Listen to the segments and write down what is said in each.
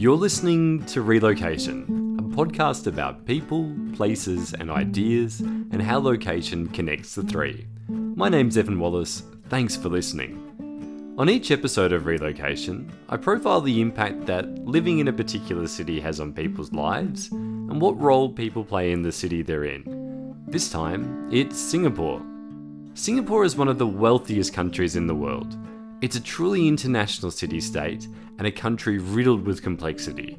You're listening to Relocation, a podcast about people, places, and ideas, and how location connects the three. My name's Evan Wallace. Thanks for listening. On each episode of Relocation, I profile the impact that living in a particular city has on people's lives and what role people play in the city they're in. This time, it's Singapore. Singapore is one of the wealthiest countries in the world. It's a truly international city state and a country riddled with complexity.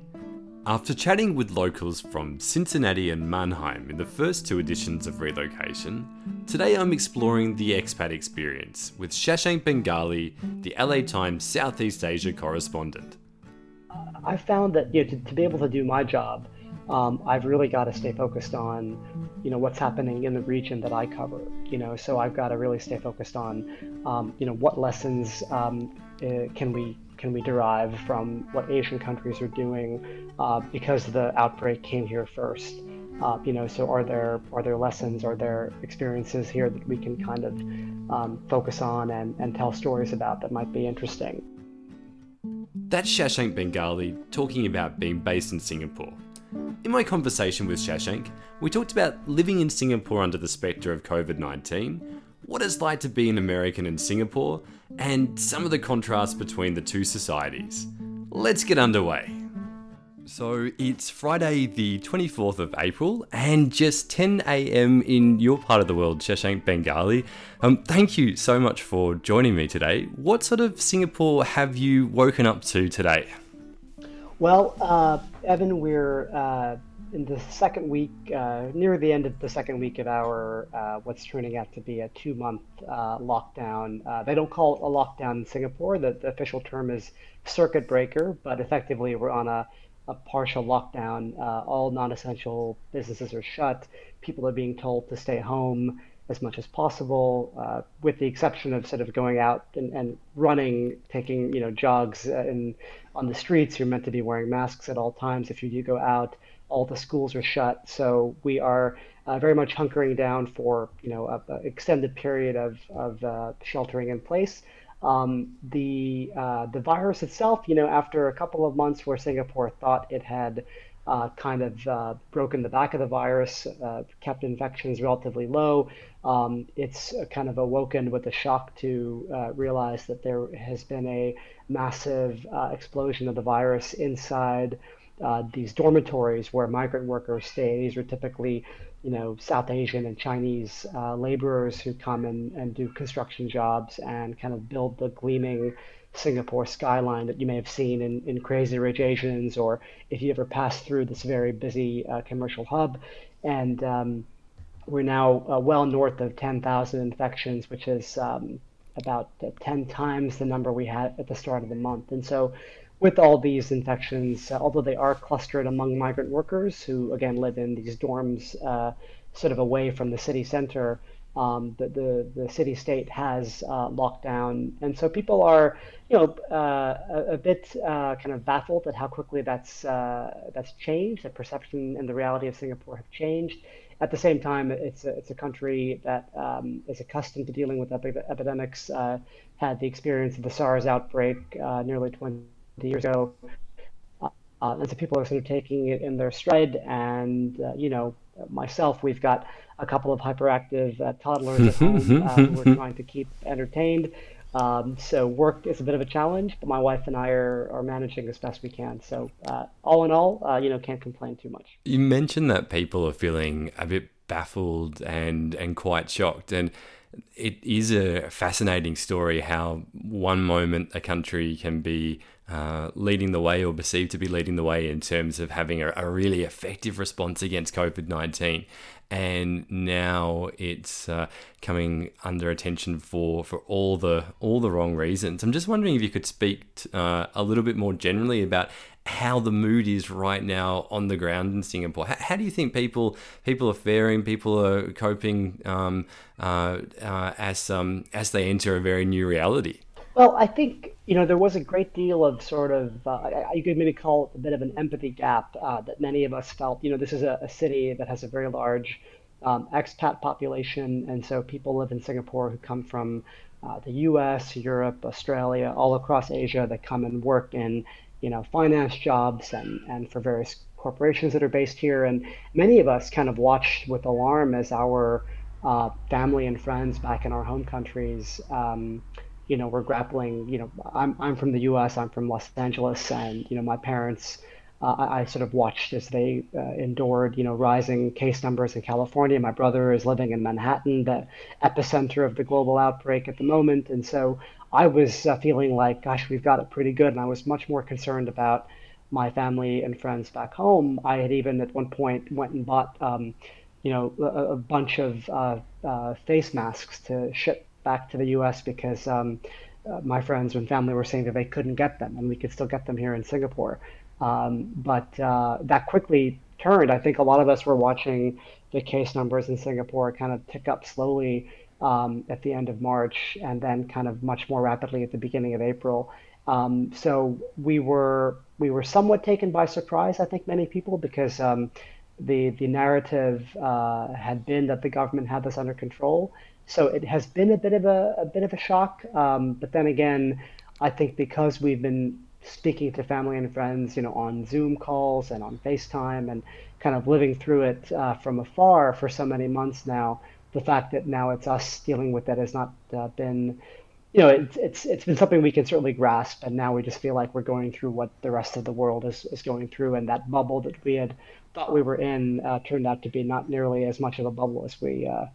After chatting with locals from Cincinnati and Mannheim in the first two editions of Relocation, today I'm exploring the expat experience with Shashank Bengali, the LA Times Southeast Asia correspondent. I found that you know, to, to be able to do my job, um, I've really got to stay focused on, you know, what's happening in the region that I cover. You know, so I've got to really stay focused on, um, you know, what lessons um, uh, can we can we derive from what Asian countries are doing uh, because the outbreak came here first. Uh, you know, so are there are there lessons, are there experiences here that we can kind of um, focus on and, and tell stories about that might be interesting? That's Shashank Bengali talking about being based in Singapore. In my conversation with Shashank, we talked about living in Singapore under the spectre of COVID 19, what it's like to be an American in Singapore, and some of the contrasts between the two societies. Let's get underway. So it's Friday, the 24th of April, and just 10 a.m. in your part of the world, Shashank Bengali. Um, thank you so much for joining me today. What sort of Singapore have you woken up to today? Well, uh, Evan, we're uh, in the second week, uh, near the end of the second week of our uh, what's turning out to be a two-month uh, lockdown. Uh, they don't call it a lockdown in Singapore. The, the, official term is circuit breaker, but effectively we're on a, a partial lockdown. all non-essential businesses are shut. People are being told to stay home as much as possible, uh, with the exception of sort of going out and, and running, taking you know jogs and on the streets. You're meant to be wearing masks at all times. If you do go out, all the schools are shut. So we are uh, very much hunkering down for you know an extended period of of uh, sheltering in place. Um, the uh, the virus itself, you know, after a couple of months where Singapore thought it had uh, kind of uh, broken the back of the virus, uh, kept infections relatively low. Um, it's kind of awoken with a shock to uh, realize that there has been a massive uh, explosion of the virus inside uh, these dormitories where migrant workers stay. These are typically, you know, South Asian and Chinese laborers who come and, and do construction jobs and kind of build the gleaming Singapore skyline that you may have seen in, in Crazy Rich Asians, or if you ever pass through this very busy uh, commercial hub. And um, we're now uh, well north of 10,000 infections, which is um, about uh, 10 times the number we had at the start of the month. And so, with all these infections, uh, although they are clustered among migrant workers who, again, live in these dorms uh, sort of away from the city center, um, the, the, city state has uh, locked down. And so people are, you know, uh, a, a, bit uh, kind of baffled at how quickly that's, uh, that's changed. The perception and the reality of Singapore have changed. At the same time, it's a, it's a country that um, is accustomed to dealing with epi- epidemics, uh, had the experience of the SARS outbreak uh, nearly 20 years ago. and so people are sort of taking it in their stride. And, you know, myself, we've got a couple of hyperactive uh, toddlers at home uh, who we're trying to keep entertained. Um, so work is a bit of a challenge, but my wife and I are, are managing as best we can. So uh, all in all, uh, you know, can't complain too much. You mentioned that people are feeling a bit baffled and and quite shocked, and it is a fascinating story how one moment a country can be uh, leading the way or perceived to be leading the way in terms of having a, a really effective response against COVID 19 and now it's uh, coming under attention for, for all the all the wrong reasons. I'm just wondering if you could speak t- uh, a little bit more generally about how the mood is right now on the ground in Singapore. How, how do you think people people are faring? People are coping um, uh, uh as um, as they enter a very new reality. Well, I think you know there was a great deal of sort of uh, you could maybe call it a bit of an empathy gap uh, that many of us felt. You know, this is a, a city that has a very large um, expat population, and so people live in Singapore who come from uh, the U.S., Europe, Australia, all across Asia that come and work in you know, finance jobs and, and for various corporations that are based here. And many of us kind of watched with alarm as our uh, family and friends back in our home countries, um, you know, we're grappling. You know, I'm, I'm from the U.S. I'm from Los Angeles, and you know, my parents. Uh, I, I, sort of watched as they uh, endured, you know, rising case numbers in California. My brother is living in Manhattan, the epicenter of the global outbreak at the moment, and so I was uh, feeling like, gosh, we've got it pretty good, and I was much more concerned about my family and friends back home. I had even at one point went and bought, um, you know, a, a bunch of uh, uh, face masks to ship back to the U.S. because um, uh, my friends and family were saying that they couldn't get them, and we could still get them here in Singapore. Um, but uh, that quickly turned. I think a lot of us were watching the case numbers in Singapore kind of tick up slowly um, at the end of March, and then kind of much more rapidly at the beginning of April. Um, so we were we were somewhat taken by surprise, I think many people, because um, the the narrative uh, had been that the government had this under control. So it has been a bit of a, a bit of a shock. Um, but then again, I think because we've been speaking to family and friends, you know, on Zoom calls and on FaceTime and kind of living through it uh, from afar for so many months now, the fact that now it's us dealing with it has not uh, been you know, it's it's it's been something we can certainly grasp, and now we just feel like we're going through what the rest of the world is, is going through, and that bubble that we had thought we were in uh, turned out to be not nearly as much of a bubble as we uh,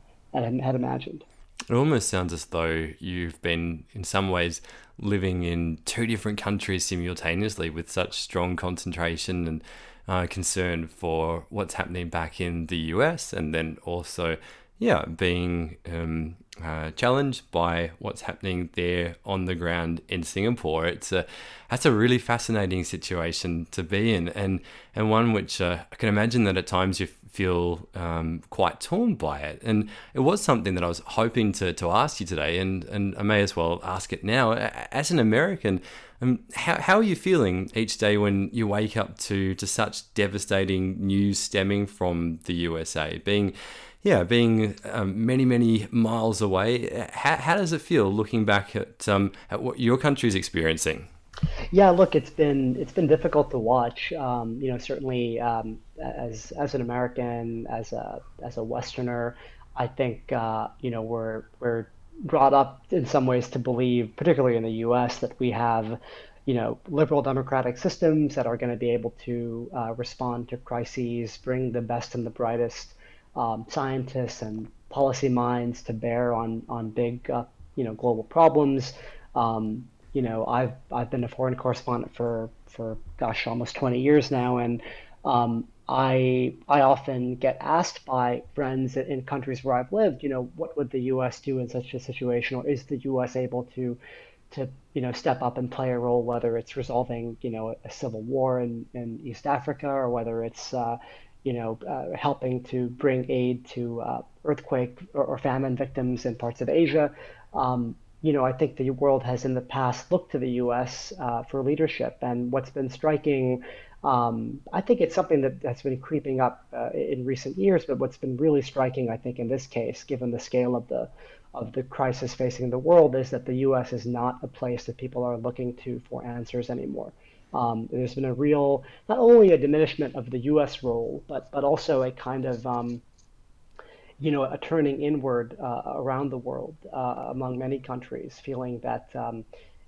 had, had imagined. It almost sounds as though you've been, in some ways, living in two different countries simultaneously with such strong concentration and uh, concern for what's happening back in the US, and then also yeah, being um, uh, challenged by what's happening there on the ground in Singapore. It's a that's a really fascinating situation to be in, and and one which uh, I can imagine that at times you feel um, quite torn by it. And it was something that I was hoping to, to ask you today, and and I may as well ask it now. As an American, um, how, how are you feeling each day when you wake up to to such devastating news stemming from the USA, being yeah, being um, many, many miles away, how, how does it feel looking back at um, at what your country is experiencing? Yeah, look, it's been it's been difficult to watch. Um, you know, certainly um, as as an American, as a as a Westerner, I think uh, you know we're we're brought up in some ways to believe, particularly in the U.S., that we have you know liberal democratic systems that are going to be able to uh, respond to crises, bring the best and the brightest um, scientists and policy minds to bear on on big uh, you know global problems. Um, you know, I've I've been a foreign correspondent for for gosh almost 20 years now, and um, I I often get asked by friends in countries where I've lived, you know, what would the U.S. do in such a situation, or is the U.S. able to to you know step up and play a role, whether it's resolving you know a civil war in, in East Africa or whether it's uh, you know, uh, helping to bring aid to uh, earthquake or, or, famine victims in parts of Asia. Um, you know, I think the world has in the past looked to the U.S. Uh, for leadership, and what's been striking, um, I think it's something that that's been creeping up uh, in recent years. But what's been really striking, I think, in this case, given the scale of the of the crisis facing the world, is that the U.S. is not a place that people are looking to for answers anymore. Um, there's been a real, not only a diminishment of the U.S. role, but but also a kind of, um, you know, a turning inward uh, around the world uh, among many countries, feeling that, um,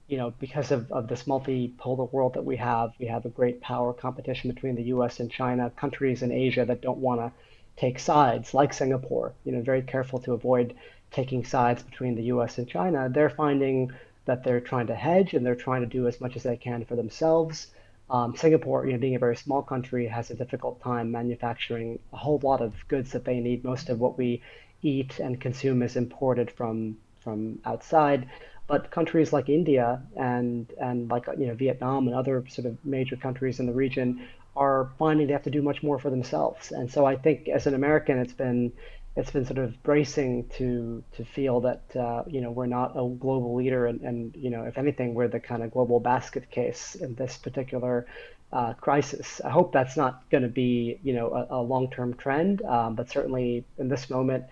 you know, because of, of this multipolar world that we have, we have a great power competition between the U.S. and China, countries in Asia that don't want to take sides, like Singapore, you know, very careful to avoid taking sides between the U.S. and China. They're finding that they're trying to hedge and they're trying to do as much as they can for themselves. Um, Singapore, you know, being a very small country, has a difficult time manufacturing a whole lot of goods that they need. Most of what we eat and consume is imported from from outside. But countries like India and and like you know Vietnam and other sort of major countries in the region are finding they have to do much more for themselves. And so I think as an American, it's been it's been sort of bracing to to feel that uh, you know we're not a global leader, and, and you know if anything we're the kind of global basket case in this particular uh, crisis. I hope that's not going to be you know a, a long term trend, um, but certainly in this moment,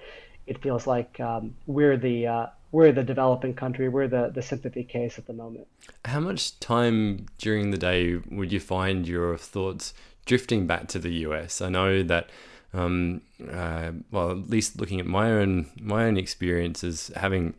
it feels like um, we're the uh, we're the developing country, we're the the sympathy case at the moment. How much time during the day would you find your thoughts drifting back to the US? I know that. Um, uh, well, at least looking at my own my own experiences, having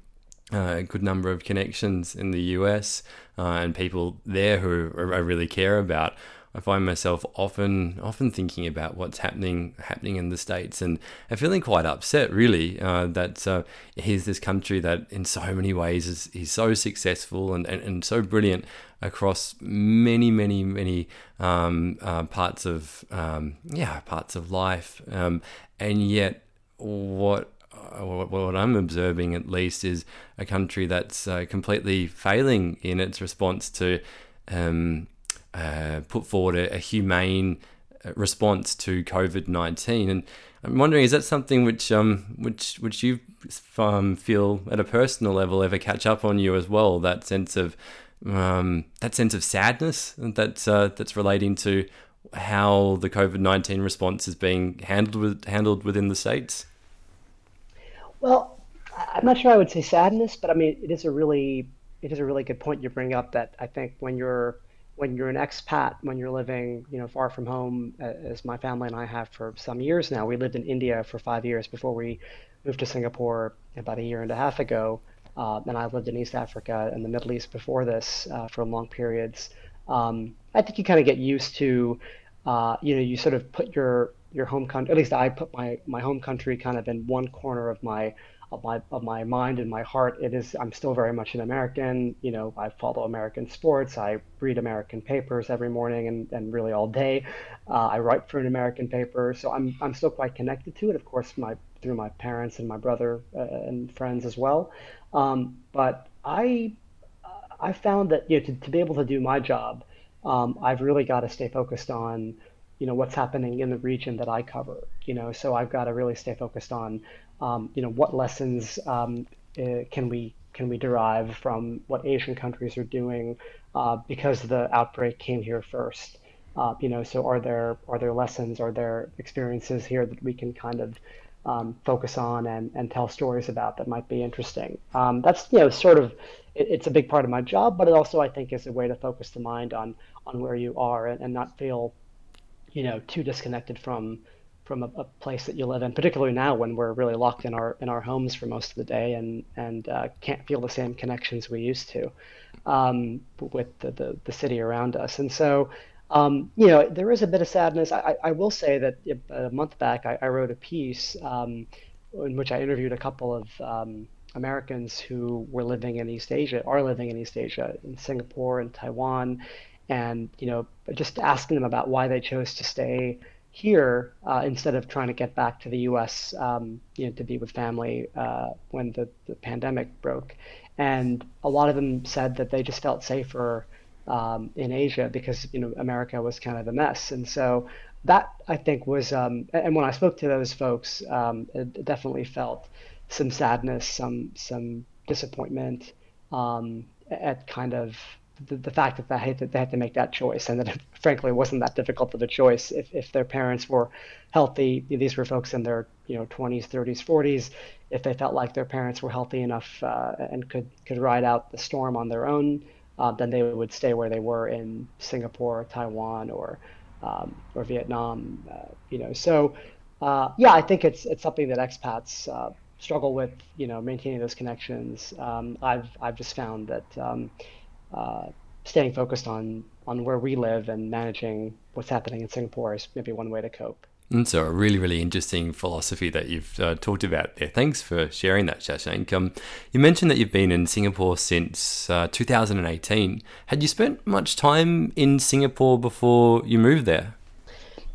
uh, a good number of connections in the US uh, and people there who I really care about. I find myself often often thinking about what's happening happening in the states, and I'm feeling quite upset, really, uh, that uh, here's this country that in so many ways is, is so successful and, and, and so brilliant across many many many um, uh, parts of um, yeah parts of life, um, and yet what what I'm observing at least is a country that's uh, completely failing in its response to um, uh, put forward a, a, humane uh, response to COVID nineteen, and I'm wondering is that something which um which which you um, feel at a personal level ever catch up on you as well? That sense of um, that sense of sadness that's uh, that's relating to how the COVID nineteen response is being handled with, handled within the states. Well, I'm not sure I would say sadness, but I mean it is a really it is a really good point you bring up that I think when you're when you're an expat, when you're living, you know, far from home, as my family and I have for some years now. We lived in India for five years before we moved to Singapore about a year and a half ago, uh, and I lived in East Africa and the Middle East before this uh, for long periods. Um, I think you kind of get used to, uh, you know, you sort of put your your home country. At least I put my my home country kind of in one corner of my of my of my mind and my heart. It is I'm still very much an American. You know, I follow American sports. I read American papers every morning and, and really all day. Uh, I write for an American paper, so I'm I'm still quite connected to it. Of course, my through my parents and my brother uh, and friends as well. Um, but I I found that you know to, to be able to do my job, um, I've really got to stay focused on you know what's happening in the region that I cover. You know, so I've got to really stay focused on um, you know, what lessons um, uh, can we can we derive from what Asian countries are doing uh, because the outbreak came here first? Uh, you know, so are there are there lessons, are there experiences here that we can kind of um, focus on and, and tell stories about that might be interesting? Um, that's you know sort of it, it's a big part of my job, but it also I think is a way to focus the mind on on where you are and, and not feel you know too disconnected from from a, a, place that you live in, particularly now when we're really locked in our in our homes for most of the day and and uh, can't feel the same connections we used to um, with the, the, the city around us. And so, um, you know, there is a bit of sadness. I, I will say that a month back I, I wrote a piece um, in which I interviewed a couple of um, Americans who were living in East Asia, are living in East Asia, in Singapore and Taiwan, and you know, just asking them about why they chose to stay here uh, instead of trying to get back to the U.S. Um, you know, to be with family uh, when the, the pandemic broke. And a lot of them said that they just felt safer um, in Asia because you know America was kind of a mess. And so that I think was, um, and when I spoke to those folks, um, it definitely felt some sadness, some some disappointment um, at kind of the, the fact that they had, to, they had to make that choice and that it, frankly wasn't that difficult of a choice if, if their parents were healthy. These were folks in their you know 20s 30s 40s if they felt like their parents were healthy enough uh, and could could ride out the storm on their own uh, then they would stay where they were in Singapore Taiwan or um, or Vietnam uh, you know. So uh, yeah I think it's it's something that expats uh, struggle with you know maintaining those connections. Um, I've I've just found that um, uh, staying focused on on where we live and managing what's happening in Singapore is maybe one way to cope. And so, a really, really interesting philosophy that you've uh, talked about there. Thanks for sharing that, Shashank. Um, you mentioned that you've been in Singapore since uh, 2018. Had you spent much time in Singapore before you moved there?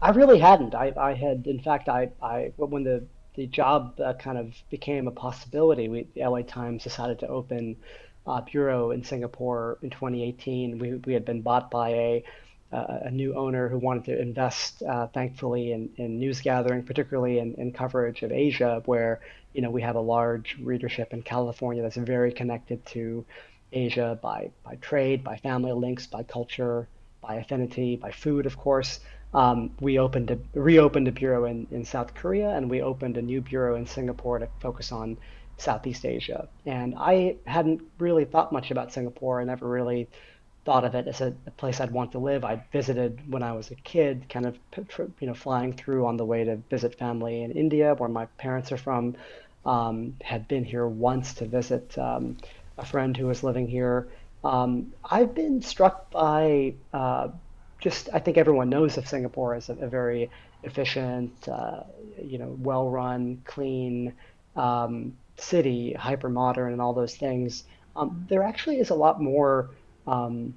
I really hadn't. I, I had, in fact, I, I when the the job uh, kind of became a possibility, we, the LA Times decided to open uh, bureau in Singapore in 2018. We, we had been bought by a, uh, a new owner who wanted to invest, uh, thankfully, in, in news gathering, particularly in, in coverage of Asia, where you know we have a large readership in California that's very connected to Asia by, by trade, by family links, by culture, by affinity, by food, of course. um, we opened a reopened a bureau in, in South Korea, and we opened a new bureau in Singapore to focus on Southeast Asia. And I hadn't really thought much about Singapore. I never really thought of it as a, a place I'd want to live. I visited when I was a kid, kind of you know flying through on the way to visit family in India, where my parents are from. Um, had been here once to visit um, a friend who was living here. Um, I've been struck by uh, just I think everyone knows of Singapore as a, a very efficient, uh, you know, well-run, clean um, city, hyper modern, and all those things. Um, there actually is a lot more. Um,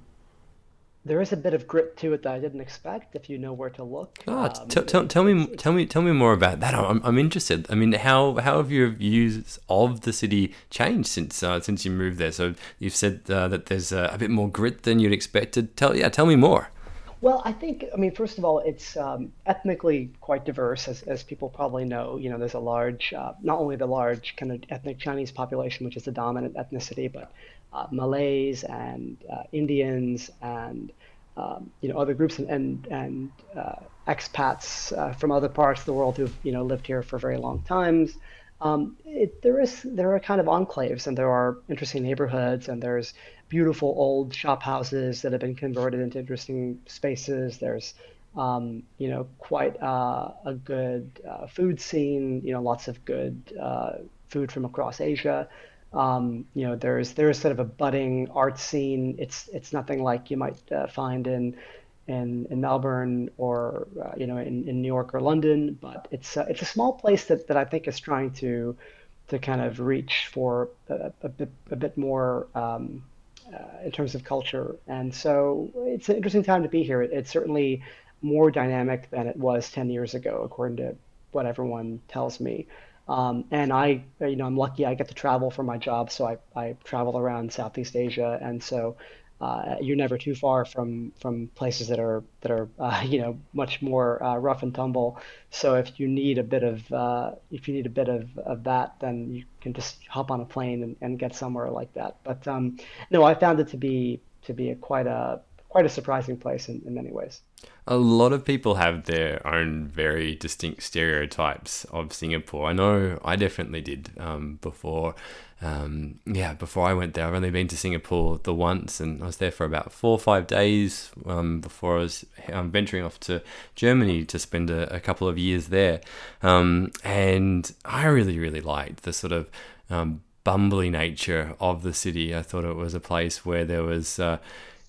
there is a bit of grit to it that I didn't expect. If you know where to look. Oh, t- t- tell me, tell me, tell me more about that. I'm, I'm interested. I mean, how how have your views of the city changed since uh, since you moved there? So you've said uh, that there's uh, a bit more grit than you'd expected. Tell yeah, tell me more. Well, I think, I mean, first of all, it's um, ethnically quite diverse, as, as people probably know. You know, there's a large, uh, not only the large kind of ethnic Chinese population, which is the dominant ethnicity, but uh, Malays and uh, Indians and, um, you know, other groups and, and, and uh, expats uh, from other parts of the world who've, you know, lived here for very long times. Um, it, there is there are kind of enclaves and there are interesting neighborhoods and there's beautiful old shop houses that have been converted into interesting spaces. There's um, you know quite uh, a good uh, food scene. You know lots of good uh, food from across Asia. Um, you know there's there's sort of a budding art scene. It's it's nothing like you might uh, find in in, in Melbourne or uh, you know in, in New York or London, but it's uh, it's a small place that, that I think is trying to to kind of reach for a, a bit a bit more um, uh, in terms of culture, and so it's an interesting time to be here. It, it's certainly more dynamic than it was ten years ago, according to what everyone tells me. Um, and I, you know, I'm lucky I get to travel for my job, so I, I travel around Southeast Asia, and so uh, you're never too far from from places that are that are uh, you know much more uh, rough and tumble. So if you need a bit of uh, if you need a bit of, of that, then you can just hop on a plane and, and get somewhere like that. But um, no, I found it to be to be a quite a quite a surprising place in, in many ways. A lot of people have their own very distinct stereotypes of Singapore. I know I definitely did um, before. Um, yeah, before I went there, I've only been to Singapore the once, and I was there for about four or five days um, before I was um, venturing off to Germany to spend a, a couple of years there. Um, and I really, really liked the sort of um, bumbly nature of the city. I thought it was a place where there was. Uh,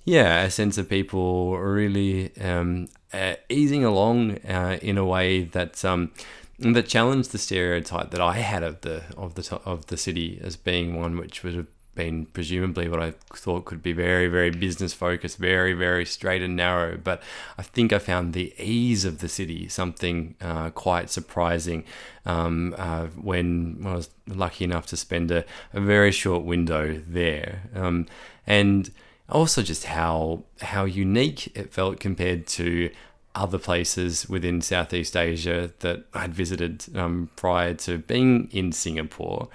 yeah, a sense of people really um, uh, easing along uh, in a way that um, that challenged the stereotype that I had of the of the of the city as being one which would have been presumably what I thought could be very very business focused, very very straight and narrow. But I think I found the ease of the city something uh, quite surprising um, uh, when I was lucky enough to spend a, a very short window there, um, and also just how how unique it felt compared to other places within Southeast Asia that I'd visited um, prior to being in Singapore.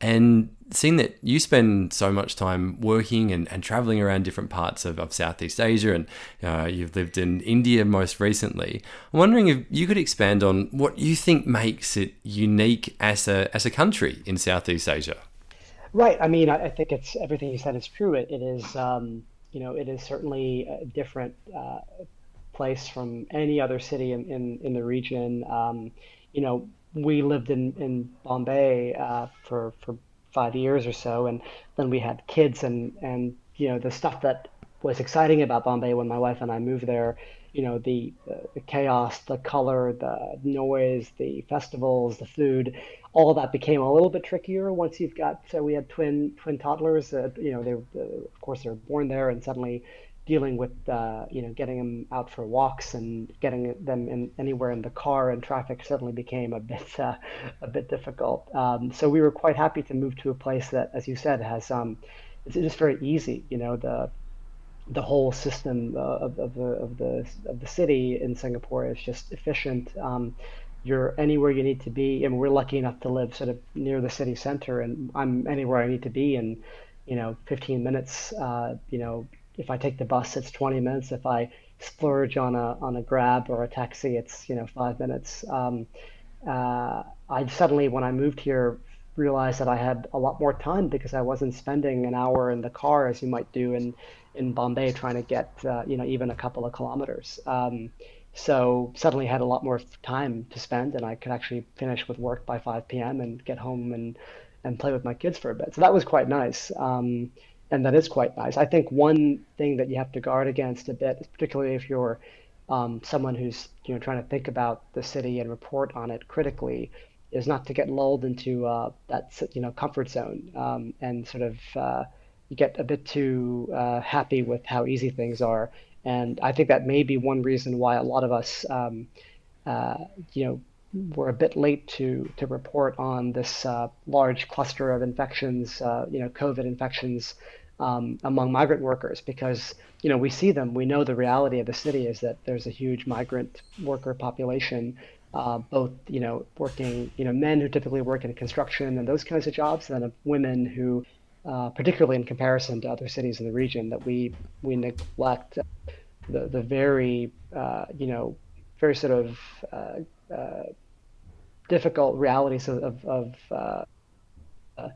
And seeing that you spend so much time working and, and traveling around different parts of, of Southeast Asia and uh, you've lived in India most recently, I'm wondering if you could expand on what you think makes it unique as a, as a country in Southeast Asia. Right. I mean, I, think it's everything you said is true. It, it is, um, you know, it is certainly a different uh, place from any other city in, in, in the region. Um, you know, we lived in, in Bombay uh, for, for five years or so, and then we had kids, and, and, you know, the stuff that was exciting about Bombay when my wife and I moved there you know the, the, chaos, the color, the noise, the festivals, the food, all that became a little bit trickier once you've got. So we had twin twin toddlers. Uh, you know, they uh, of course they were born there, and suddenly dealing with uh, you know getting them out for walks and getting them in anywhere in the car and traffic suddenly became a bit uh, a bit difficult. Um, so we were quite happy to move to a place that, as you said, has um, it's just very easy. You know the the whole system uh, of, of, the of the of the city in Singapore is just efficient. Um, you're anywhere you need to be, and we're lucky enough to live sort of near the city center, and I'm anywhere I need to be in, you know, 15 minutes. Uh, you know, if I take the bus, it's 20 minutes. If I splurge on a on a grab or a taxi, it's you know five minutes. Um, uh, I suddenly, when I moved here, realized that I had a lot more time because I wasn't spending an hour in the car as you might do in in Bombay trying to get uh, you know even a couple of kilometers. Um, so suddenly had a lot more time to spend, and I could actually finish with work by 5 p.m. and get home and and play with my kids for a bit. So that was quite nice. Um, and that is quite nice. I think one thing that you have to guard against a bit, particularly if you're um, someone who's you know trying to think about the city and report on it critically, is not to get lulled into uh, that you know comfort zone um, and sort of uh, you get a bit too uh, happy with how easy things are. And I think that may be one reason why a lot of us, um, uh, you know, were a bit late to to report on this uh, large cluster of infections, uh, you know, COVID infections um, among migrant workers, because you know we see them. We know the reality of the city is that there's a huge migrant worker population, uh, both you know working, you know, men who typically work in construction and those kinds of jobs, and then women who, uh, particularly in comparison to other cities in the region, that we we neglect the the very uh, you know very sort of uh, difficult realities of, of, of uh, uh,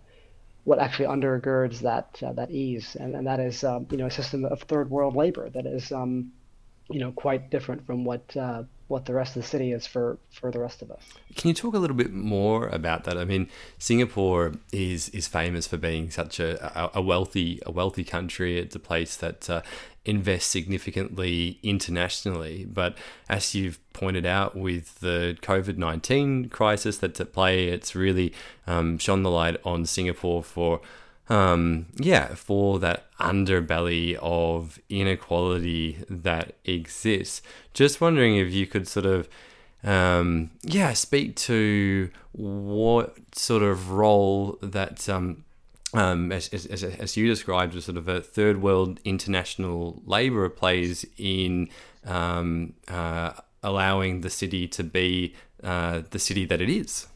what actually undergirds that uh, that ease, and, and that is um, you know a system of third world labor that is um, you know quite different from what uh, what the rest of the city is for for the rest of us. Can you talk a little bit more about that? I mean, Singapore is is famous for being such a, a wealthy a wealthy country. It's a place that uh, invests significantly internationally, but as you've pointed out with the COVID nineteen crisis that's at play, it's really um, shone the light on Singapore for um, yeah, for that underbelly of inequality that exists. Just wondering if you could sort of, um, yeah, speak to what sort of role that, um, um, as, as, as you described, as sort of a third world international labour plays in um, uh, allowing the city to be uh, the city that it is.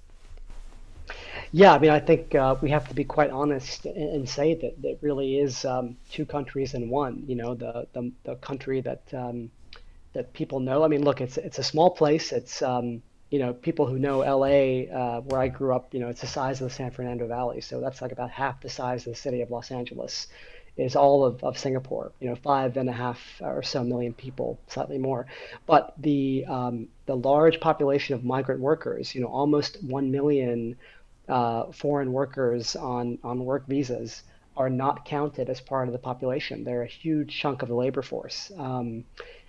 Yeah, I mean, I think uh, we have to be quite honest and, and say that it really is um, two countries in one. You know, the the, the country that um, that people know. I mean, look, it's it's a small place. It's um, you know, people who know LA, uh, where I grew up, you know, it's the size of the San Fernando Valley. So that's like about half the size of the city of Los Angeles is all of, of Singapore, you know, five and a half or so million people, slightly more. But the um, the large population of migrant workers, you know, almost one million uh, foreign workers on, on work visas are not counted as part of the population. They're a huge chunk of the labor force. Um,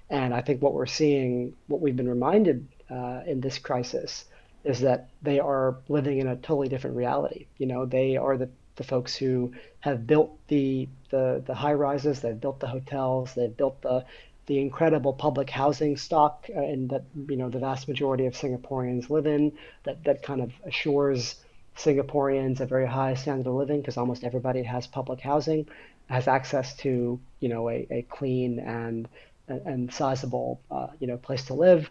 and I think what we're seeing, what we've been reminded uh, in this crisis, is that they are living in a totally different reality. You know, they are the, the folks who have built the, the, the high rises, they've built the hotels, they've built the, the incredible public housing stock uh, and that, you know, the vast majority of Singaporeans live in that, that kind of assures Singaporeans a very high standard of living because almost everybody has public housing, has access to you know a, a clean and and sizable uh, you know place to live.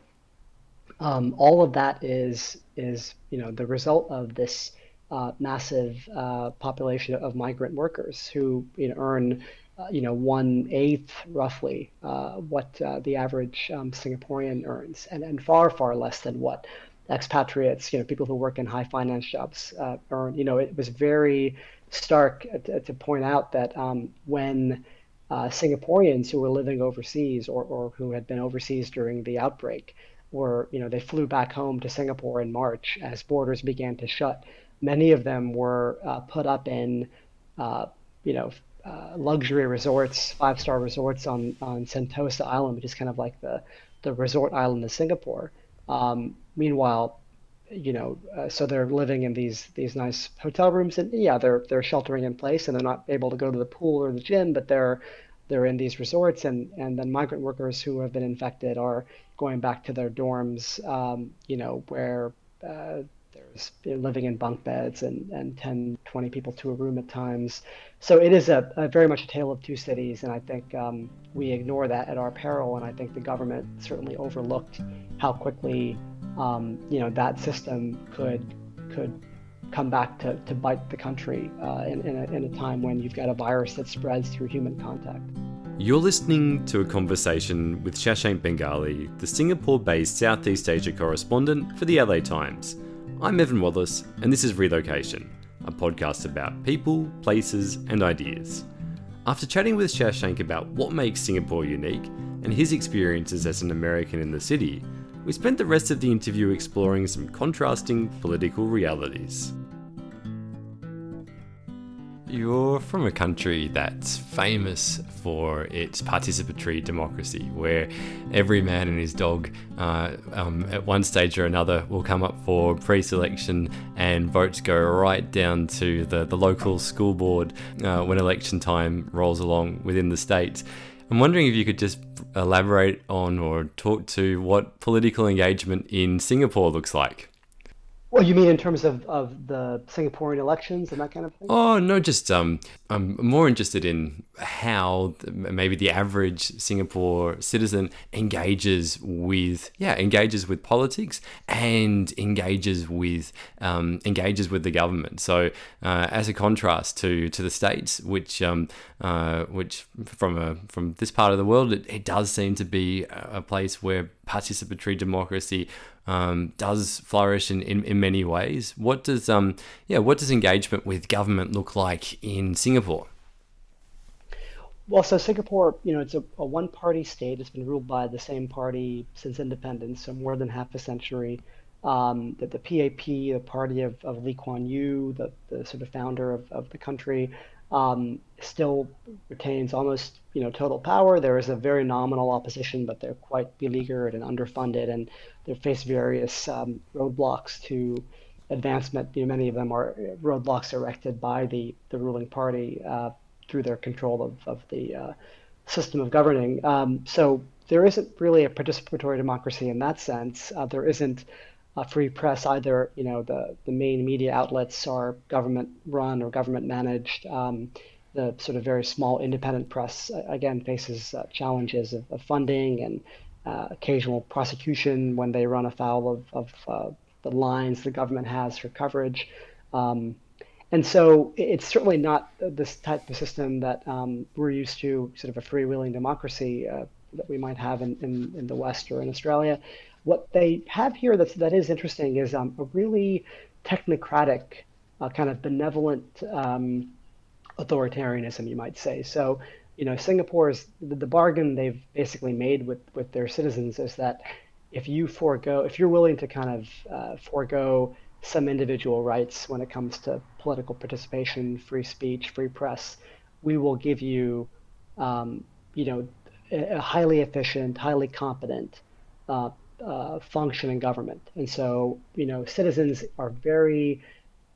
Um, all of that is is you know the result of this uh, massive uh, population of migrant workers who you know earn uh, you know one eighth roughly uh, what uh, the average um, Singaporean earns, and and far far less than what expatriates, you know, people who work in high finance jobs uh, earn. You know, it was very stark to, to point out that um, when uh, Singaporeans who were living overseas or, or who had been overseas during the outbreak were, you know, they flew back home to Singapore in March as borders began to shut. Many of them were uh, put up in, uh, you know, uh, luxury resorts, five star resorts on, on Sentosa Island, which is kind of like the, the resort island of Singapore. Um, meanwhile, you know, uh, so they're living in these these nice hotel rooms, and yeah, they're they're sheltering in place, and they're not able to go to the pool or the gym, but they're they're in these resorts, and and then migrant workers who have been infected are going back to their dorms, um, you know, where uh, there's living in bunk beds and, and 10, 20 people to a room at times. So it is a, a very much a tale of two cities, and I think um, we ignore that at our peril. And I think the government certainly overlooked how quickly um, you know that system could could come back to, to bite the country uh, in, in a, in a time when you've got a virus that spreads through human contact. You're listening to a conversation with Shashank Bengali, the Singapore based Southeast Asia correspondent for the LA Times. I'm Evan Wallace, and this is Relocation, a podcast about people, places, and ideas. After chatting with Shashank about what makes Singapore unique and his experiences as an American in the city, we spent the rest of the interview exploring some contrasting political realities. You're from a country that's famous for its participatory democracy, where every man and his dog, uh, um, at one stage or another, will come up for pre selection and votes go right down to the, the local school board uh, when election time rolls along within the state. I'm wondering if you could just elaborate on or talk to what political engagement in Singapore looks like. Well, you mean in terms of, of the Singaporean elections and that kind of thing? Oh, no, just um, I'm more interested in how maybe the average Singapore citizen engages with, yeah, engages with politics and engages with um, engages with the government. So, uh, as a contrast to to the states, which um, uh, which from a from this part of the world, it, it does seem to be a place where participatory democracy um, does flourish in, in, in many ways. What does um yeah what does engagement with government look like in Singapore? Well, so Singapore, you know, it's a, a one-party state. It's been ruled by the same party since independence, so more than half a century. Um, that the PAP, the party of, of Lee Kuan Yew, the, the sort of founder of, of the country, um, still retains almost you know total power. There is a very nominal opposition, but they're quite beleaguered and underfunded, and they face various um, roadblocks to advancement. You know, many of them are roadblocks erected by the the ruling party uh, through their control of of the uh, system of governing. Um, so there isn't really a participatory democracy in that sense. Uh, there isn't a free press either. You know, the the main media outlets are government run or government managed. Um, the sort of very small independent press uh, again faces uh, challenges of, of, funding and uh, occasional prosecution when they run afoul of, of uh, the lines the government has for coverage. Um, and so it's certainly not this type of system that um, we're used to, sort of a freewheeling democracy uh, that we might have in, in, in, the West or in Australia. What they have here that's, that is interesting is um, a really technocratic, uh, kind of benevolent um, authoritarianism, you might say. So, you know, Singapore's the, the bargain they've basically made with, with their citizens is that if you forego, if you're willing to kind of uh, forego some individual rights when it comes to political participation, free speech, free press, we will give you, um, you know, a, a, highly efficient, highly competent, uh, uh, functioning government. And so, you know, citizens are very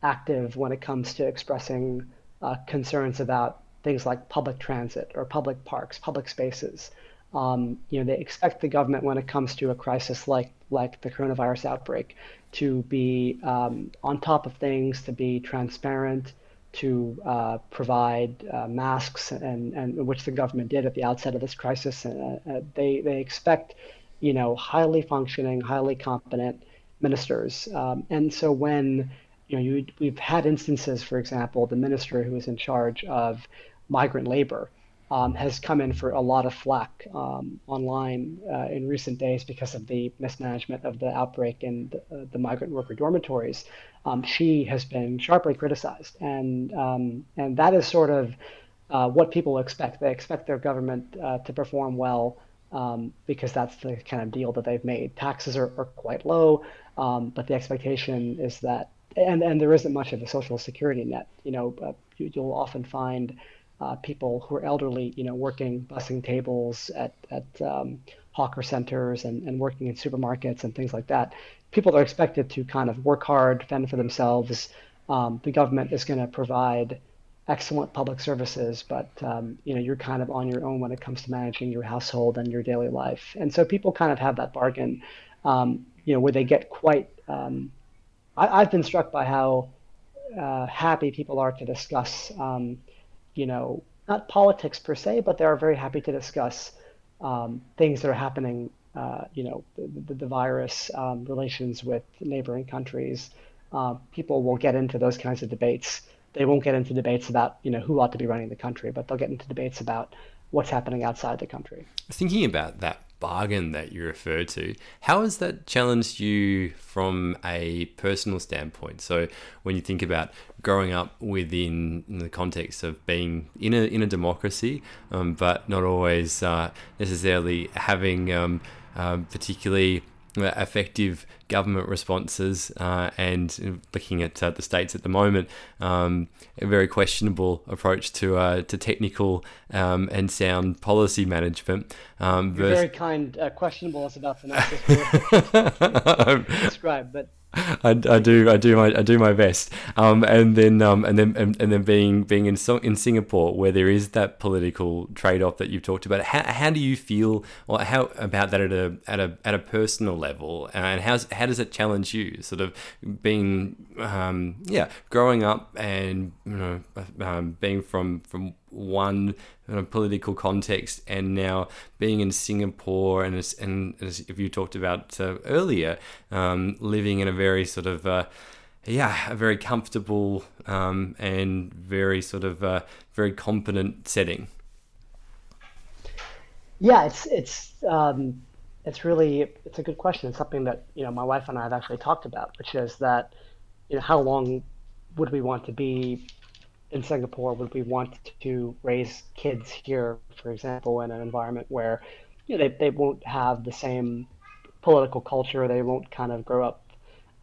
active when it comes to expressing uh, concerns about things like public transit or public parks, public spaces. Um, you know, they expect the government when it comes to a crisis like like the coronavirus outbreak to be um, on top of things, to be transparent, to uh, provide uh, masks, and, and which the government did at the outset of this crisis. Uh they they expect, you know, highly functioning, highly competent ministers. Um, and so when you know, you, we've had instances, for example, the minister who is in charge of migrant labor um, has come in for a lot of flack um, online uh, in recent days because of the mismanagement of the outbreak in the, uh, the migrant worker dormitories. Um, she has been sharply criticized, and um, and that is sort of uh, what people expect. They expect their government uh, to perform well um, because that's the kind of deal that they've made. Taxes are, are quite low, um, but the expectation is that and and there isn't much of a social security net. You know, uh, you, will often find uh, people who are elderly, you know, working bussing tables at at um, hawker centers and, and working in supermarkets and things like that. People are expected to kind of work hard, fend for themselves. Um, the government is going to provide excellent public services, but um, you know you're kind of on your own when it comes to managing your household and your daily life. And so people kind of have that bargain, um, you know, where they get quite um, I, have been struck by how uh, happy people are to discuss, um, you know, not politics per se, but they are very happy to discuss um, things that are happening, uh, you know, the, the, the virus, um, relations with neighboring countries. Uh, people will get into those kinds of debates. They won't get into debates about, you know, who ought to be running the country, but they'll get into debates about what's happening outside the country. Thinking about that bargain that you refer to, how has that challenged you from a personal standpoint? So when you think about growing up within the context of being in a in a democracy, um, but not always uh, necessarily having um, uh, particularly effective government responses uh, and looking at uh, the states at the moment, um, a very questionable approach to uh, to technical um, and sound policy management. Um, You're very kind. Uh, questionable is about the nicest describe, but I, I do I do my I do my best. Um, and then um, and then and, and then being being in in Singapore where there is that political trade off that you've talked about. How, how do you feel or how about that at a at a at a personal level? And how how does it challenge you? Sort of being um, yeah growing up and you know um, being from from one political context and now being in Singapore and as, and as if you talked about uh, earlier, um, living in a very sort of uh, yeah, a very comfortable um, and very sort of uh, very competent setting. Yeah, it's it's um, it's really it's a good question. It's something that you know my wife and I have actually talked about, which is that you know how long would we want to be in Singapore would we want to raise kids here, for example, in an environment where you know, they, they won't have the same political culture, they won't kind of grow up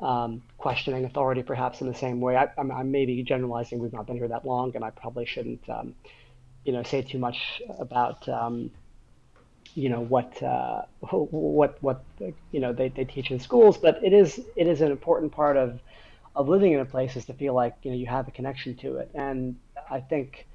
um, questioning authority perhaps in the same way. I, I'm, I'm maybe generalizing. We've not been here that long, and I probably shouldn't, um, you know, say too much about, um, you know, what uh, what what you know they, they teach in schools. But it is it is an important part of of living in a place is to feel like you know you have a connection to it. And I think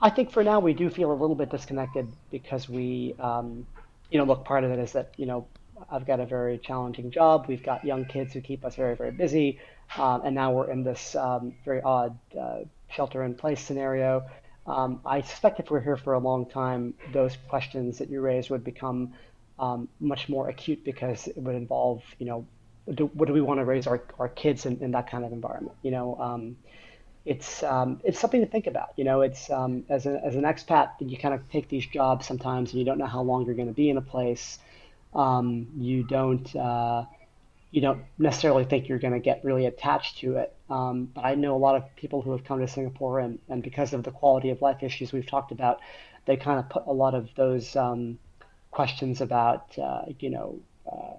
I think for now we do feel a little bit disconnected because we um, you know look part of it is that you know I've got a very challenging job. We've got young kids who keep us very very busy, um, and now we're in this um, very odd uh, shelter in place scenario. Um, I suspect if we're here for a long time, those questions that you raised would become um, much more acute because it would involve, you know, do, what do we want to raise our, our kids in, in that kind of environment? You know, um, it's um, it's something to think about. You know, it's um, as, a, as an expat, you kind of take these jobs sometimes, and you don't know how long you're going to be in a place. Um, you don't uh, you don't necessarily think you're going to get really attached to it. Um, but I know a lot of people who have come to Singapore, and, and because of the quality of life issues we've talked about, they kind of put a lot of those um, questions about uh, you know. Uh,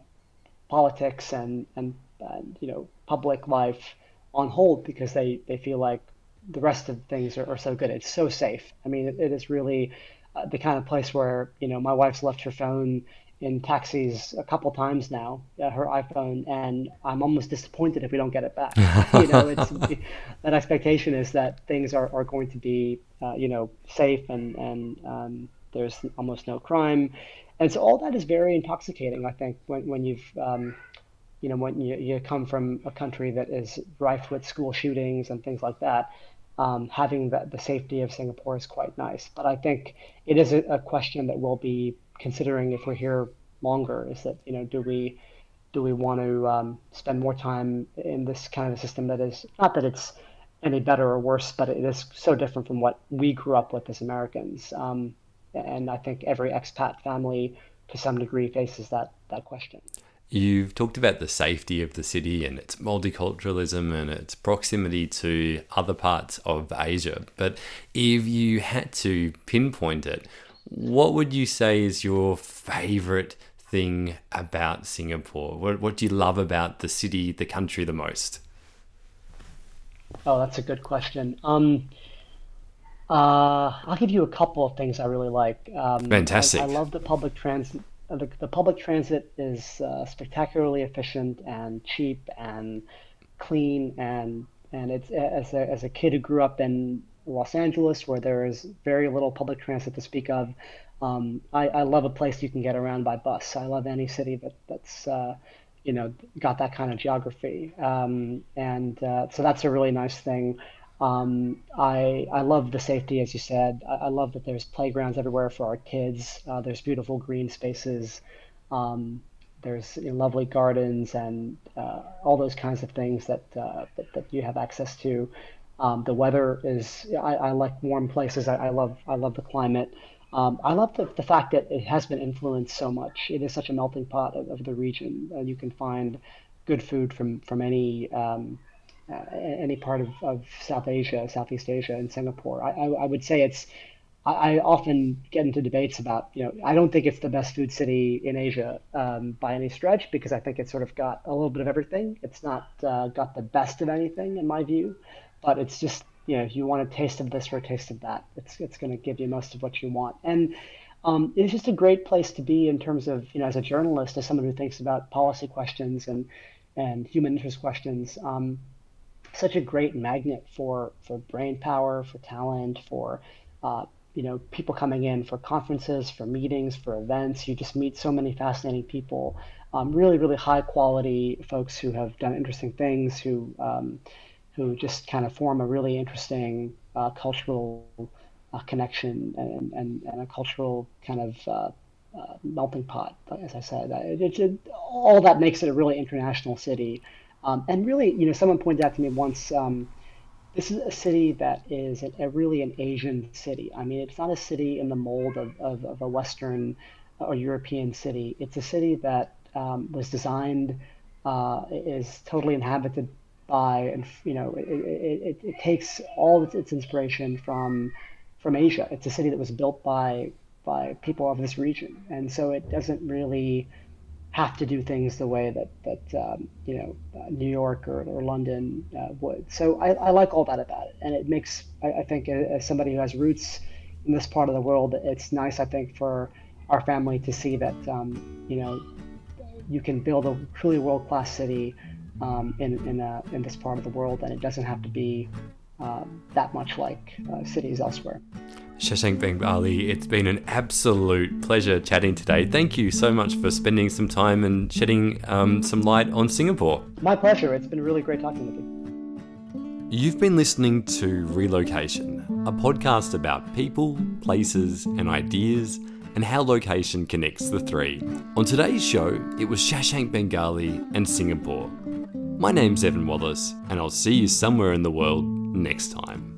politics and, and, and you know public life on hold because they, they feel like the rest of things are, are so good. It's so safe. I mean, it, it is really uh, the kind of place where you know my wife's left her phone in taxis a couple times now, uh, her iPhone, and I'm almost disappointed if we don't get it back. you know, it's that expectation is that things are, are going to be uh, you know safe and and um, there's almost no crime and so all that is very intoxicating. I think when when you've um, you know when you, you come from a country that is rife with school shootings and things like that. Um, having the, the safety of Singapore is quite nice. But I think it is a, a question that we'll be considering if we're here longer. Is that you know do we do we want to um, spend more time in this kind of a system that is not that it's any better or worse, but it is so different from what we grew up with as Americans. Um, and I think every expat family to some degree faces that that question. You've talked about the safety of the city and its multiculturalism and its proximity to other parts of Asia. But if you had to pinpoint it, what would you say is your favorite thing about Singapore? What, what do you love about the city, the country the most? Oh, that's a good question. Um, uh, I'll give you a couple of things I really like. Um, Fantastic. I, I, love the public transit. The, the public transit is uh, spectacularly efficient and cheap and clean and and it's as a, as a kid who grew up in Los Angeles where there is very little public transit to speak of. Um, I, I love a place you can get around by bus. I love any city that that's uh, you know got that kind of geography, um, and uh, so that's a really nice thing. Um, I I love the safety, as you said. I, I, love that there's playgrounds everywhere for our kids. Uh, there's beautiful green spaces. Um, there's you know, lovely gardens and uh, all those kinds of things that, uh, that, that you have access to. Um, the weather is I, I like warm places. I, I love I love the climate. Um, I love the, the fact that it has been influenced so much. It is such a melting pot of, of the region. You can find good food from from any um, uh, any part of, of South Asia, Southeast Asia, and Singapore. I, I, I would say it's. I, I, often get into debates about, you know, I don't think it's the best food city in Asia um, by any stretch because I think it's sort of got a little bit of everything. It's not uh, got the best of anything in my view, but it's just, you know, if you want a taste of this or a taste of that, it's it's going to give you most of what you want. And um, it's just a great place to be in terms of, you know, as a journalist, as someone who thinks about policy questions and and human interest questions. Um, such a great magnet for for brain power, for talent, for uh, you know people coming in for conferences, for meetings, for events. You just meet so many fascinating people, um, really really high quality folks who have done interesting things, who um, who just kind of form a really interesting uh, cultural uh, connection and, and, and a cultural kind of uh, uh, melting pot, as I said. It, it, all that makes it a really international city. Um, and really, you know, someone pointed out to me once, um, this is a city that is a, a, really an Asian city. I mean, it's not a city in the mold of, of, of a Western or European city. It's a city that um, was designed, uh, is totally inhabited by, and you know, it, it, it takes all its, its inspiration from from Asia. It's a city that was built by by people of this region, and so it doesn't really have to do things the way that that um, you know uh, New York or, or London uh, would. So I, I, like all that about it, and it makes I, I, think as somebody who has roots in this part of the world, it's nice I think for our family to see that um, you know you can build a truly world class city um, in in, a, in this part of the world, and it doesn't have to be um, that much like uh, cities elsewhere. Shashank Bengali, it's been an absolute pleasure chatting today. Thank you so much for spending some time and shedding um, some light on Singapore. My pleasure. It's been really great talking with you. You've been listening to Relocation, a podcast about people, places, and ideas, and how location connects the three. On today's show, it was Shashank Bengali and Singapore. My name's Evan Wallace, and I'll see you somewhere in the world next time.